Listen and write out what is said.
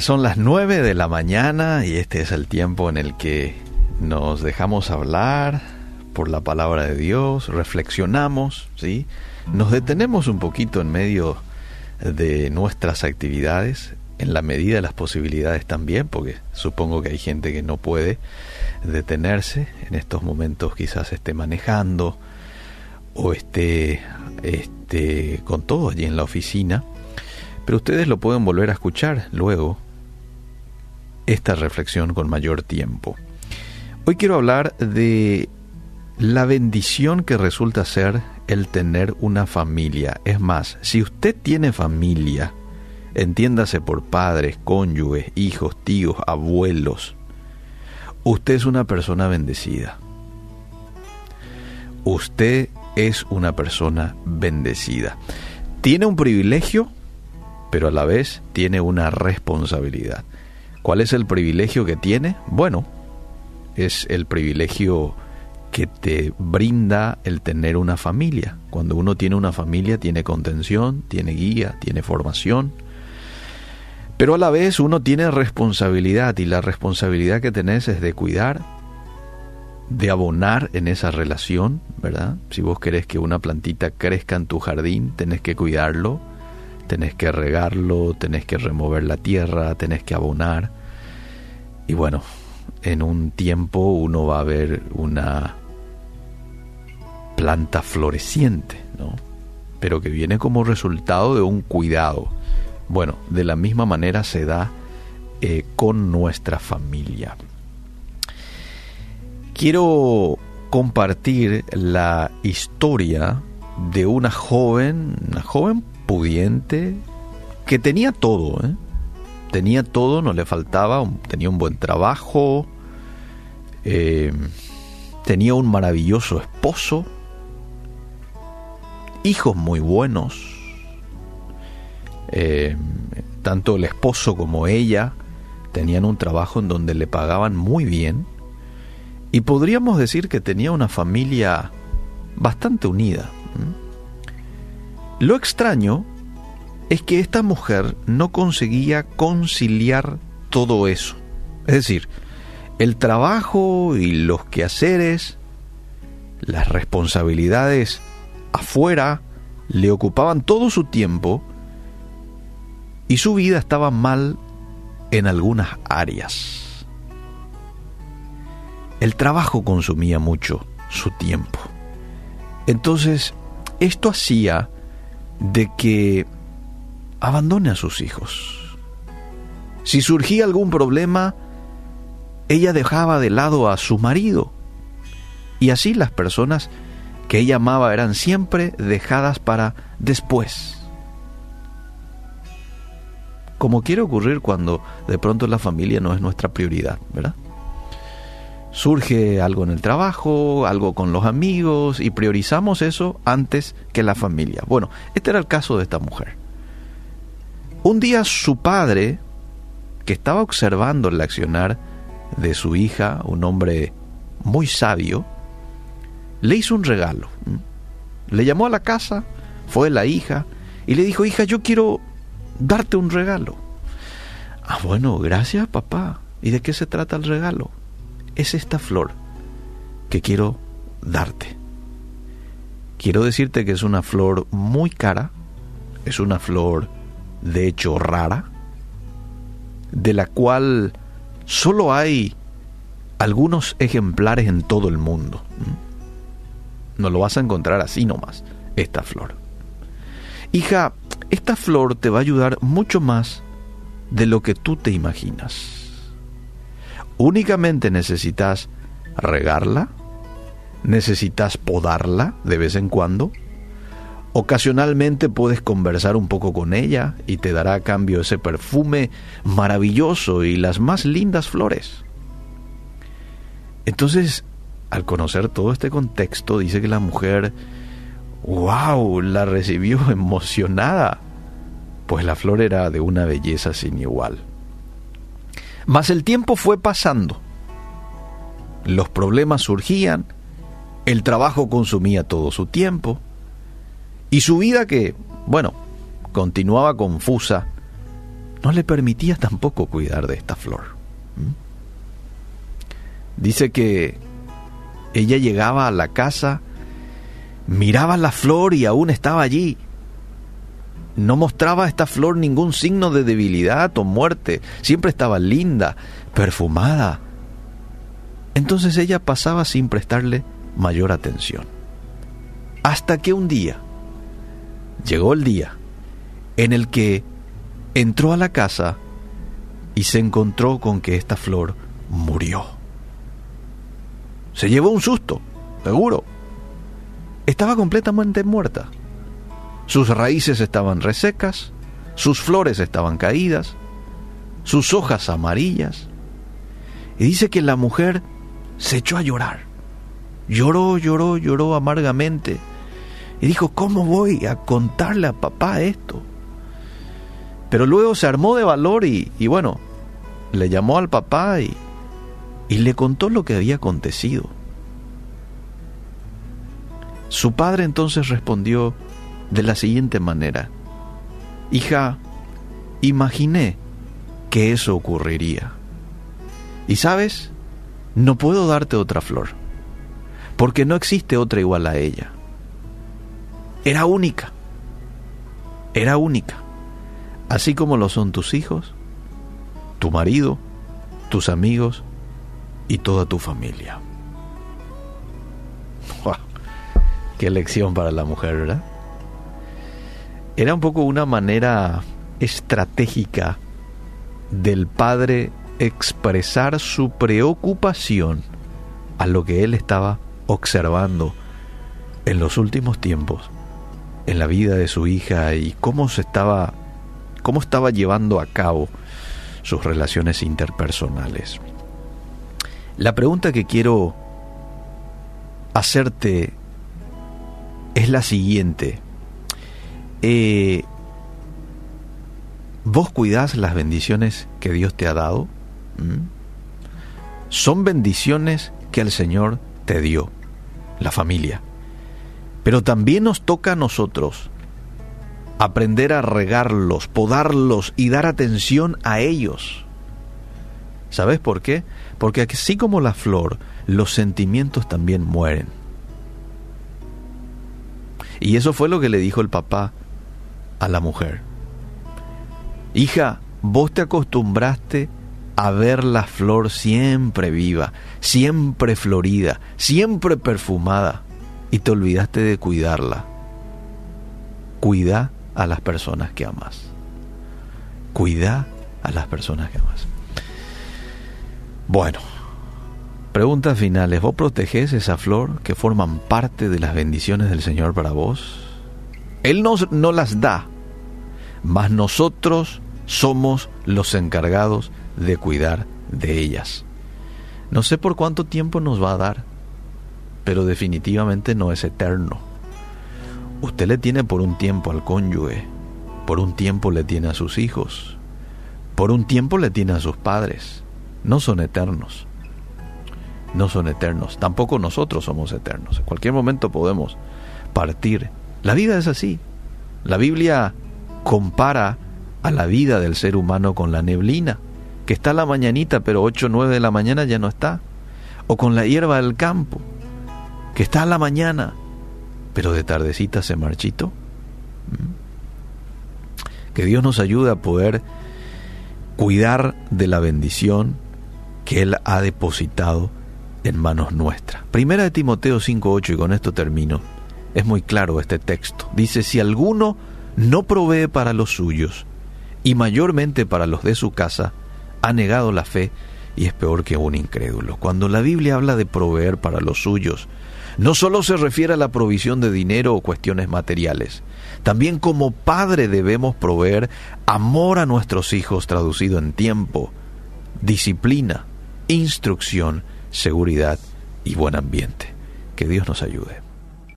son las 9 de la mañana y este es el tiempo en el que nos dejamos hablar por la palabra de Dios, reflexionamos, ¿sí? Nos detenemos un poquito en medio de nuestras actividades, en la medida de las posibilidades también, porque supongo que hay gente que no puede detenerse en estos momentos, quizás esté manejando o esté, esté con todo allí en la oficina pero ustedes lo pueden volver a escuchar luego, esta reflexión con mayor tiempo. Hoy quiero hablar de la bendición que resulta ser el tener una familia. Es más, si usted tiene familia, entiéndase por padres, cónyuges, hijos, tíos, abuelos, usted es una persona bendecida. Usted es una persona bendecida. ¿Tiene un privilegio? pero a la vez tiene una responsabilidad. ¿Cuál es el privilegio que tiene? Bueno, es el privilegio que te brinda el tener una familia. Cuando uno tiene una familia tiene contención, tiene guía, tiene formación, pero a la vez uno tiene responsabilidad y la responsabilidad que tenés es de cuidar, de abonar en esa relación, ¿verdad? Si vos querés que una plantita crezca en tu jardín, tenés que cuidarlo, tenés que regarlo, tenés que remover la tierra, tenés que abonar. Y bueno, en un tiempo uno va a ver una planta floreciente, ¿no? Pero que viene como resultado de un cuidado. Bueno, de la misma manera se da eh, con nuestra familia. Quiero compartir la historia de una joven, una joven pudiente, que tenía todo, ¿eh? tenía todo, no le faltaba, tenía un buen trabajo, eh, tenía un maravilloso esposo, hijos muy buenos, eh, tanto el esposo como ella tenían un trabajo en donde le pagaban muy bien y podríamos decir que tenía una familia bastante unida. Lo extraño es que esta mujer no conseguía conciliar todo eso. Es decir, el trabajo y los quehaceres, las responsabilidades afuera, le ocupaban todo su tiempo y su vida estaba mal en algunas áreas. El trabajo consumía mucho su tiempo. Entonces, esto hacía de que abandone a sus hijos. Si surgía algún problema, ella dejaba de lado a su marido. Y así las personas que ella amaba eran siempre dejadas para después. Como quiere ocurrir cuando de pronto la familia no es nuestra prioridad, ¿verdad? Surge algo en el trabajo, algo con los amigos y priorizamos eso antes que la familia. Bueno, este era el caso de esta mujer. Un día su padre, que estaba observando el accionar de su hija, un hombre muy sabio, le hizo un regalo. Le llamó a la casa, fue la hija y le dijo, hija, yo quiero darte un regalo. Ah, bueno, gracias papá. ¿Y de qué se trata el regalo? Es esta flor que quiero darte. Quiero decirte que es una flor muy cara, es una flor de hecho rara, de la cual solo hay algunos ejemplares en todo el mundo. No lo vas a encontrar así nomás, esta flor. Hija, esta flor te va a ayudar mucho más de lo que tú te imaginas únicamente necesitas regarla, necesitas podarla de vez en cuando, ocasionalmente puedes conversar un poco con ella y te dará a cambio ese perfume maravilloso y las más lindas flores. Entonces, al conocer todo este contexto, dice que la mujer, wow, la recibió emocionada, pues la flor era de una belleza sin igual. Mas el tiempo fue pasando. Los problemas surgían, el trabajo consumía todo su tiempo, y su vida que, bueno, continuaba confusa, no le permitía tampoco cuidar de esta flor. ¿Mm? Dice que ella llegaba a la casa, miraba la flor y aún estaba allí. No mostraba esta flor ningún signo de debilidad o muerte, siempre estaba linda, perfumada. Entonces ella pasaba sin prestarle mayor atención. Hasta que un día, llegó el día en el que entró a la casa y se encontró con que esta flor murió. Se llevó un susto, seguro. Estaba completamente muerta. Sus raíces estaban resecas, sus flores estaban caídas, sus hojas amarillas. Y dice que la mujer se echó a llorar. Lloró, lloró, lloró amargamente. Y dijo, ¿cómo voy a contarle a papá esto? Pero luego se armó de valor y, bueno, le llamó al papá y, y le contó lo que había acontecido. Su padre entonces respondió de la siguiente manera, Hija, imaginé que eso ocurriría. Y sabes, no puedo darte otra flor, porque no existe otra igual a ella. Era única, era única así como lo son tus hijos, tu marido, tus amigos y toda tu familia. ¡Qué lección para la mujer, ¿verdad? Era un poco una manera estratégica del padre expresar su preocupación a lo que él estaba observando en los últimos tiempos, en la vida de su hija y cómo se estaba cómo estaba llevando a cabo sus relaciones interpersonales. La pregunta que quiero hacerte es la siguiente. Eh, ¿Vos cuidás las bendiciones que Dios te ha dado? ¿Mm? Son bendiciones que el Señor te dio, la familia. Pero también nos toca a nosotros aprender a regarlos, podarlos y dar atención a ellos. ¿Sabes por qué? Porque así como la flor, los sentimientos también mueren. Y eso fue lo que le dijo el papá a la mujer. Hija, vos te acostumbraste a ver la flor siempre viva, siempre florida, siempre perfumada, y te olvidaste de cuidarla. Cuida a las personas que amas. Cuida a las personas que amas. Bueno, preguntas finales. ¿Vos protegés esa flor que forman parte de las bendiciones del Señor para vos? Él nos, no las da, mas nosotros somos los encargados de cuidar de ellas. No sé por cuánto tiempo nos va a dar, pero definitivamente no es eterno. Usted le tiene por un tiempo al cónyuge, por un tiempo le tiene a sus hijos, por un tiempo le tiene a sus padres. No son eternos. No son eternos. Tampoco nosotros somos eternos. En cualquier momento podemos partir. La vida es así. La Biblia compara a la vida del ser humano con la neblina, que está a la mañanita, pero 8 o 9 de la mañana ya no está. O con la hierba del campo, que está a la mañana, pero de tardecita se marchito. ¿Mm? Que Dios nos ayude a poder cuidar de la bendición que Él ha depositado en manos nuestras. Primera de Timoteo 5.8, y con esto termino, es muy claro este texto. Dice, si alguno no provee para los suyos, y mayormente para los de su casa, ha negado la fe y es peor que un incrédulo. Cuando la Biblia habla de proveer para los suyos, no solo se refiere a la provisión de dinero o cuestiones materiales, también como padre debemos proveer amor a nuestros hijos traducido en tiempo, disciplina, instrucción, seguridad y buen ambiente. Que Dios nos ayude.